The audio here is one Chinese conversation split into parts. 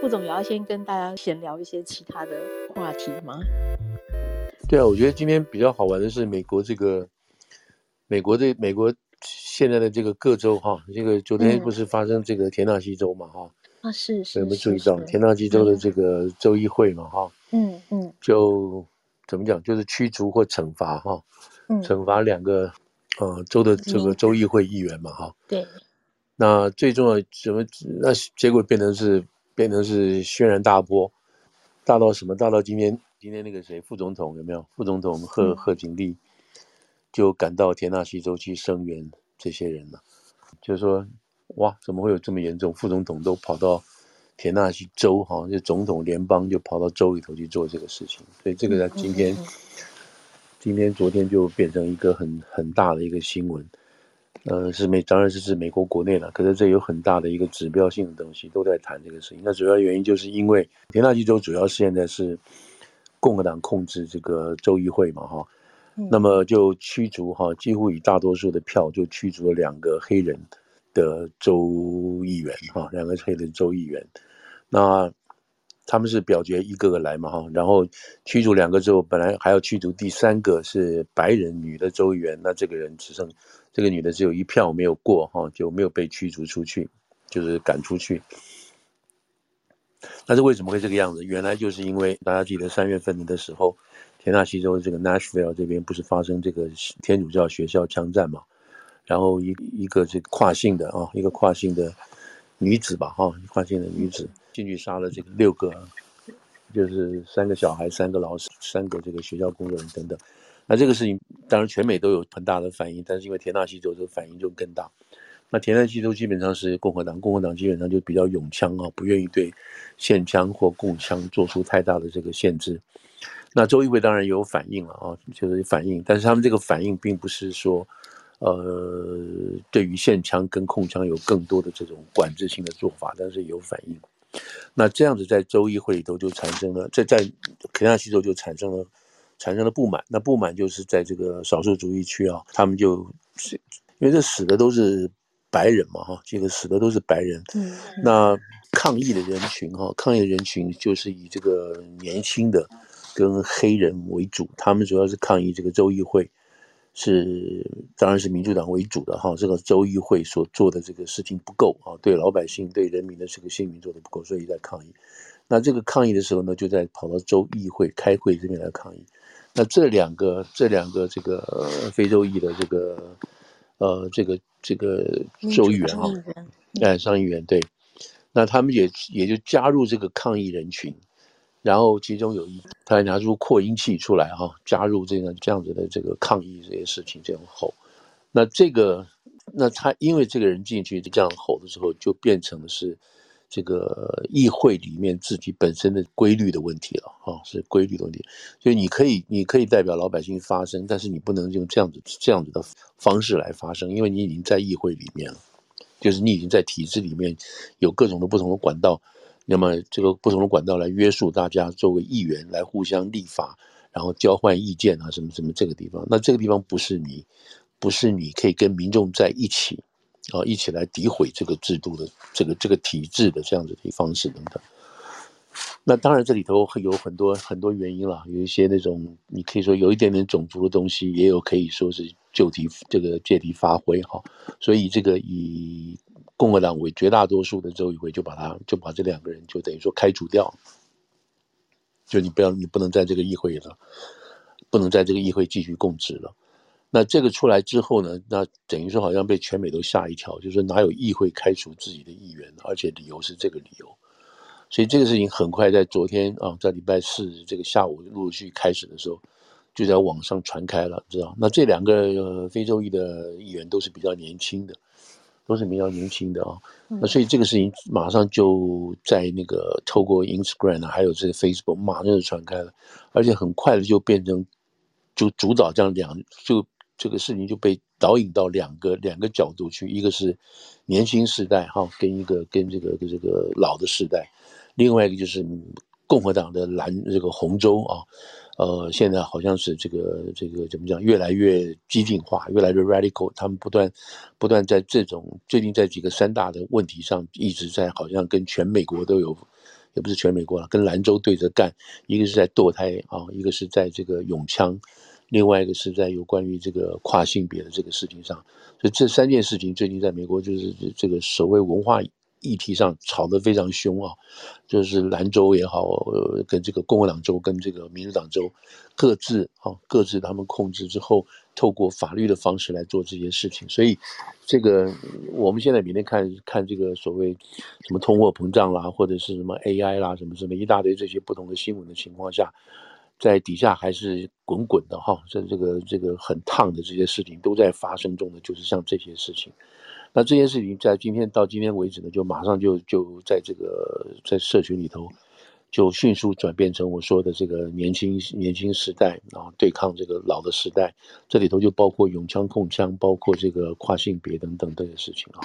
副总也要先跟大家闲聊一些其他的话题吗？对啊，我觉得今天比较好玩的是美国这个，美国的美国现在的这个各州哈，这个昨天不是发生这个田纳西州嘛哈？啊是是，有没有注意到田纳西州的这个州议会嘛哈？嗯嗯，就怎么讲，就是驱逐或惩罚哈，惩罚两个呃州的这个州议会议员嘛哈？对。那最重要什么？那结果变成是变成是轩然大波，大到什么？大到今天今天那个谁副总统有没有？副总统贺贺锦丽就赶到田纳西州去声援这些人了，就是说哇，怎么会有这么严重？副总统都跑到田纳西州哈，就总统联邦就跑到州里头去做这个事情，所以这个在今天今天昨天就变成一个很很大的一个新闻。呃，是美，当然是指美国国内了。可是这有很大的一个指标性的东西，都在谈这个事情。那主要原因就是因为田纳西州主要是现在是共和党控制这个州议会嘛，哈、嗯，那么就驱逐哈，几乎以大多数的票就驱逐了两个黑人的州议员哈，两个黑人州议员。那他们是表决一个个来嘛，哈，然后驱逐两个之后，本来还要驱逐第三个是白人女的州议员，那这个人只剩。这个女的只有一票没有过哈，就没有被驱逐出去，就是赶出去。但是为什么会这个样子？原来就是因为大家记得三月份的时候，田纳西州这个 Nashville 这边不是发生这个天主教学校枪战嘛？然后一一个这个跨性的啊，一个跨性的女子吧哈，跨性的女子进去杀了这个六个，就是三个小孩、三个老师、三个这个学校工作人员等等。那这个事情当然全美都有很大的反应，但是因为田纳西州这个反应就更大。那田纳西州基本上是共和党，共和党基本上就比较拥枪啊，不愿意对限枪或共枪做出太大的这个限制。那州议会当然有反应了啊，就是反应，但是他们这个反应并不是说，呃，对于限枪跟控枪有更多的这种管制性的做法，但是有反应。那这样子在州议会里头就产生了，在在田纳西州就产生了。产生了不满，那不满就是在这个少数族裔区啊，他们就是因为这死的都是白人嘛，哈，这个死的都是白人。嗯，那抗议的人群哈，抗议的人群就是以这个年轻的跟黑人为主，他们主要是抗议这个州议会是，当然是民主党为主的哈，这个州议会所做的这个事情不够啊，对老百姓、对人民的这个性命做的不够，所以在抗议。那这个抗议的时候呢，就在跑到州议会开会这边来抗议。那这两个这两个这个非洲裔的这个呃这个这个州议员啊，哎上议员对，那他们也也就加入这个抗议人群，然后其中有一他还拿出扩音器出来哈、啊，加入这个这样子的这个抗议这些事情这样吼，那这个那他因为这个人进去这样吼的时候，就变成的是。这个议会里面自己本身的规律的问题了，哈，是规律的问题。所以你可以，你可以代表老百姓发声，但是你不能用这样子这样子的方式来发声，因为你已经在议会里面了，就是你已经在体制里面有各种的不同的管道，那么这个不同的管道来约束大家作为议员来互相立法，然后交换意见啊，什么什么这个地方，那这个地方不是你，不是你可以跟民众在一起。啊，一起来诋毁这个制度的这个这个体制的这样子的方式等等。那当然这里头会有很多很多原因了，有一些那种你可以说有一点点种族的东西，也有可以说是就题这个借题发挥哈。所以这个以共和党为绝大多数的州议会就把他就把这两个人就等于说开除掉，就你不要你不能在这个议会了，不能在这个议会继续供职了。那这个出来之后呢，那等于说好像被全美都吓一跳，就是说哪有议会开除自己的议员，而且理由是这个理由。所以这个事情很快在昨天啊，在礼拜四这个下午陆陆续续开始的时候，就在网上传开了，知道？那这两个、呃、非洲裔的议员都是比较年轻的，都是比较年轻的啊。那所以这个事情马上就在那个透过 Instagram 啊，还有这个 Facebook 马上就传开了，而且很快的就变成就主导这样两就。这个事情就被导引到两个两个角度去，一个是年轻时代哈，跟一个跟这个跟这个老的世代，另外一个就是共和党的蓝这个红州啊，呃，现在好像是这个这个怎么讲，越来越激进化，越来越 radical，他们不断不断在这种最近在几个三大的问题上，一直在好像跟全美国都有也不是全美国了，跟兰州对着干，一个是在堕胎啊，一个是在这个拥枪，另外一个是在有关于这个跨性别的这个事情上，所以这三件事情最近在美国就是这个所谓文化。议题上吵得非常凶啊，就是兰州也好，呃，跟这个共和党州跟这个民主党州各自啊，各自他们控制之后，透过法律的方式来做这些事情。所以，这个我们现在每天看看这个所谓什么通货膨胀啦，或者是什么 AI 啦，什么什么一大堆这些不同的新闻的情况下，在底下还是滚滚的哈，这这个这个很烫的这些事情都在发生中的，就是像这些事情。那这些事情在今天到今天为止呢，就马上就就在这个在社群里头，就迅速转变成我说的这个年轻年轻时代，然后对抗这个老的时代，这里头就包括拥枪控枪，包括这个跨性别等等这些事情啊，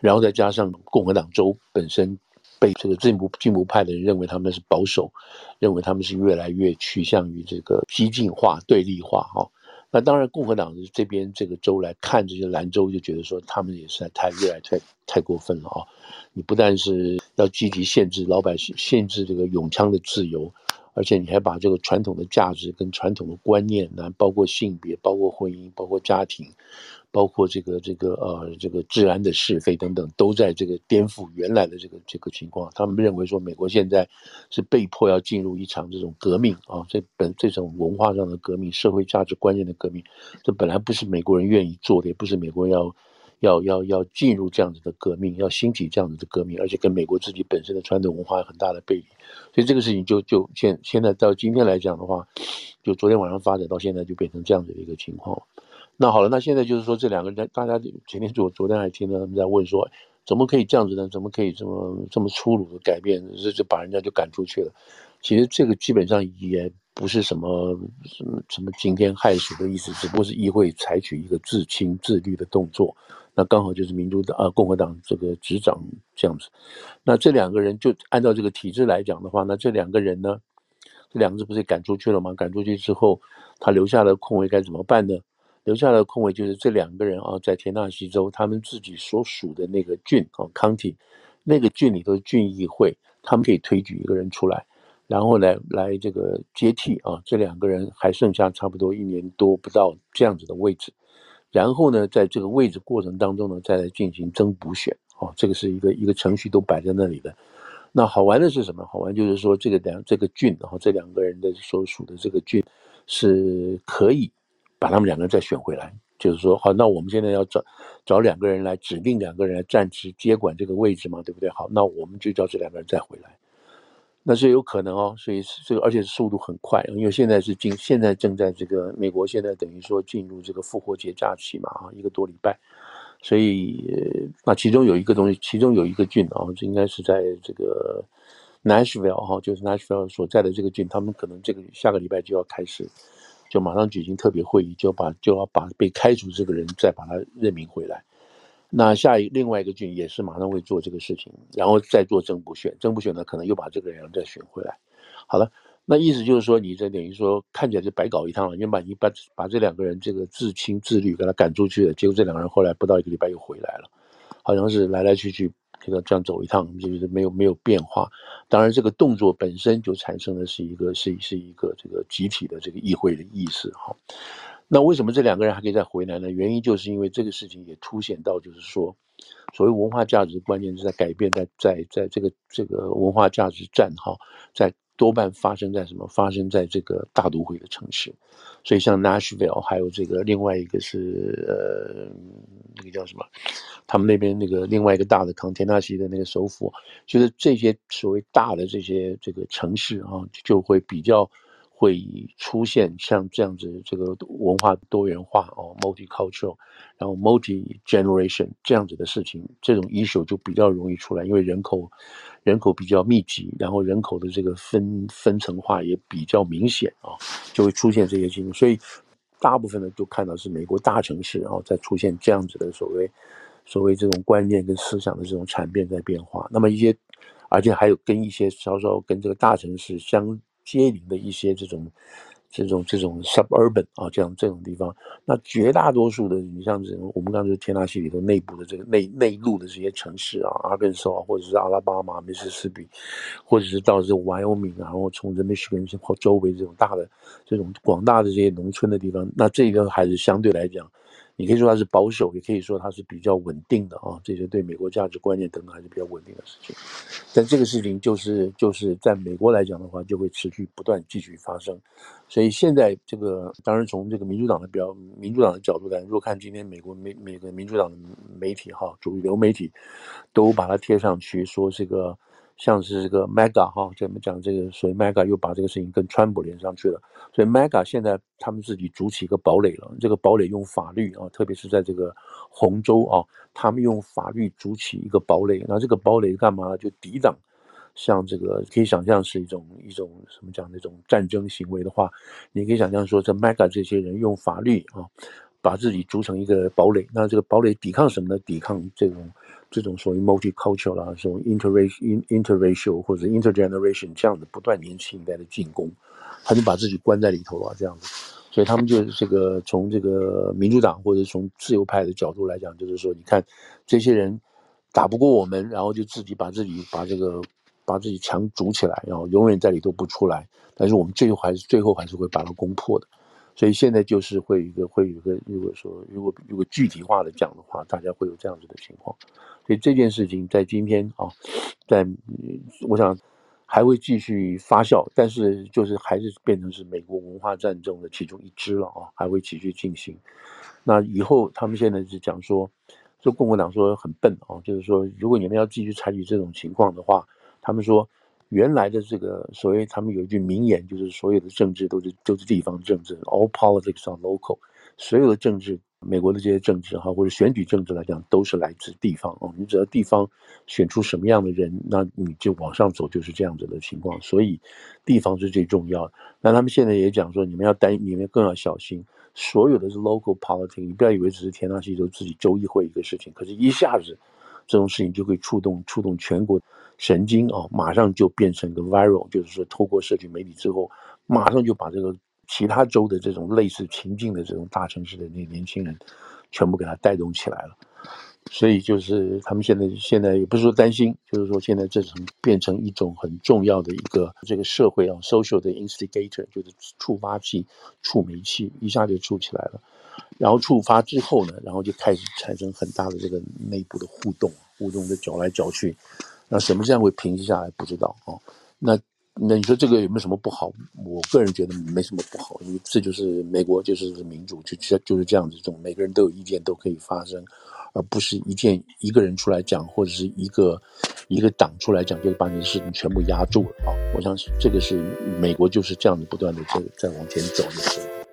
然后再加上共和党州本身被这个进步进步派的人认为他们是保守，认为他们是越来越趋向于这个激进化对立化哈。那当然，共和党这边这个州来看这些蓝州，就觉得说他们也是太越来太太过分了啊！你不但是要积极限制老百姓，限制这个拥枪的自由，而且你还把这个传统的价值跟传统的观念，那包括性别、包括婚姻、包括家庭。包括这个这个呃这个治安的是非等等，都在这个颠覆原来的这个这个情况。他们认为说，美国现在是被迫要进入一场这种革命啊，这本这种文化上的革命、社会价值观念的革命，这本来不是美国人愿意做的，也不是美国人要要要要进入这样子的革命，要兴起这样子的革命，而且跟美国自己本身的传统文化有很大的背离。所以这个事情就就现现在到今天来讲的话，就昨天晚上发展到现在，就变成这样子的一个情况了。那好了，那现在就是说，这两个人，大家前天昨昨天还听到他们在问说，怎么可以这样子呢？怎么可以这么这么粗鲁的改变？这就把人家就赶出去了。其实这个基本上也不是什么什么什么惊天骇俗的意思，只不过是议会采取一个自清自律的动作。那刚好就是民主党啊，共和党这个执掌这样子。那这两个人就按照这个体制来讲的话，那这两个人呢，这两个人不是赶出去了吗？赶出去之后，他留下的空位该怎么办呢？留下的空位就是这两个人啊，在田纳西州他们自己所属的那个郡啊，county，那个郡里头的郡议会，他们可以推举一个人出来，然后来来这个接替啊，这两个人还剩下差不多一年多不到这样子的位置，然后呢，在这个位置过程当中呢，再来进行增补选啊，这个是一个一个程序都摆在那里的。那好玩的是什么？好玩就是说这个两这个郡，然后这两个人的所属的这个郡是可以。把他们两个人再选回来，就是说，好，那我们现在要找找两个人来指定两个人来暂时接管这个位置嘛，对不对？好，那我们就叫这两个人再回来，那是有可能哦。所以这个而且速度很快，因为现在是进，现在正在这个美国现在等于说进入这个复活节假期嘛，啊，一个多礼拜，所以那其中有一个东西，其中有一个郡啊，这应该是在这个 Nashville 哈，就是 Nashville 所在的这个郡，他们可能这个下个礼拜就要开始。就马上举行特别会议，就把就要把被开除这个人再把他任命回来。那下一另外一个郡也是马上会做这个事情，然后再做增补选，增补选呢可能又把这个人再选回来。好了，那意思就是说，你这等于说看起来就白搞一趟了，你把你把把这两个人这个自清自律给他赶出去了，结果这两个人后来不到一个礼拜又回来了，好像是来来去去。这个这样走一趟，就是没有没有变化。当然，这个动作本身就产生的是一个是是一个这个集体的这个议会的意识哈。那为什么这两个人还可以再回来呢？原因就是因为这个事情也凸显到，就是说，所谓文化价值观念是在改变，在在在这个这个文化价值战哈，在。多半发生在什么？发生在这个大都会的城市，所以像 Nashville，还有这个另外一个是呃，那个叫什么？他们那边那个另外一个大的康田纳西的那个首府，就是这些所谓大的这些这个城市啊，就会比较会出现像这样子这个文化多元化哦，multicultural，然后 multi generation 这样子的事情，这种 issue 就比较容易出来，因为人口。人口比较密集，然后人口的这个分分层化也比较明显啊，就会出现这些情况。所以大部分呢，都看到是美国大城市然后，在出现这样子的所谓所谓这种观念跟思想的这种产变在变化。那么一些，而且还有跟一些稍稍跟这个大城市相接邻的一些这种这种这种 suburban 啊，这样这种地方，那绝大多数的，你像这种我们刚才说天纳西里头内部的这个内内陆的这些城市啊，阿根色啊，或者是阿拉巴马、密西西比，或者是到这 Wyoming，然后从人民士兵或周围这种大的这种广大的这些农村的地方，那这个还是相对来讲。你可以说它是保守，也可以说它是比较稳定的啊。这些对美国价值观念等等还是比较稳定的事情。但这个事情就是就是在美国来讲的话，就会持续不断继续发生。所以现在这个当然从这个民主党的标民主党的角度来，如果看今天美国每每个民主党的媒体哈主流媒体都把它贴上去说这个。像是这个 MAGA 哈，怎么讲这个？所以 MAGA 又把这个事情跟川普连上去了。所以 MAGA 现在他们自己筑起一个堡垒了。这个堡垒用法律啊，特别是在这个红州啊，他们用法律筑起一个堡垒。那这个堡垒干嘛？就抵挡像这个，可以想象是一种一种什么讲那种战争行为的话，你可以想象说，这 MAGA 这些人用法律啊，把自己筑成一个堡垒。那这个堡垒抵抗什么呢？抵抗这种。这种所谓 multicultural 啦，这种 interracial、interracial 或者 intergeneration 这样的不断年轻一代的进攻，他就把自己关在里头了，这样子，所以他们就这个从这个民主党或者从自由派的角度来讲，就是说，你看这些人打不过我们，然后就自己把自己把这个把自己墙筑起来，然后永远在里头不出来，但是我们最后还是最后还是会把它攻破的。所以现在就是会有一个会有一个，如果说如果如果具体化的讲的话，大家会有这样子的情况。所以这件事情在今天啊，在我想还会继续发酵，但是就是还是变成是美国文化战争的其中一支了啊，还会继续进行。那以后他们现在是讲说，说共和党说很笨啊，就是说如果你们要继续采取这种情况的话，他们说。原来的这个所谓，他们有一句名言，就是所有的政治都是都是地方政治，all politics are local。所有的政治，美国的这些政治哈，或者选举政治来讲，都是来自地方哦。你只要地方选出什么样的人，那你就往上走，就是这样子的情况。所以地方是最重要。那他们现在也讲说，你们要担，你们更要小心，所有的是 local politics。你不要以为只是田纳西州自己州议会一个事情，可是一下子这种事情就会触动触动全国。神经啊，马上就变成一个 viral，就是说透过社群媒体之后，马上就把这个其他州的这种类似情境的这种大城市的那年轻人，全部给他带动起来了。所以就是他们现在现在也不是说担心，就是说现在这种变成一种很重要的一个这个社会啊 social 的 instigator，就是触发器、触媒器，一下就触起来了。然后触发之后呢，然后就开始产生很大的这个内部的互动，互动的搅来搅去。那什么这样会平息下来？不知道啊。那那你说这个有没有什么不好？我个人觉得没什么不好，因为这就是美国，就是民主，就就就是这样子，这种每个人都有意见，都可以发声，而不是一件一个人出来讲，或者是一个一个党出来讲，就把你的事情全部压住了啊。我相信这个是美国就是这样子不断的在在往前走的。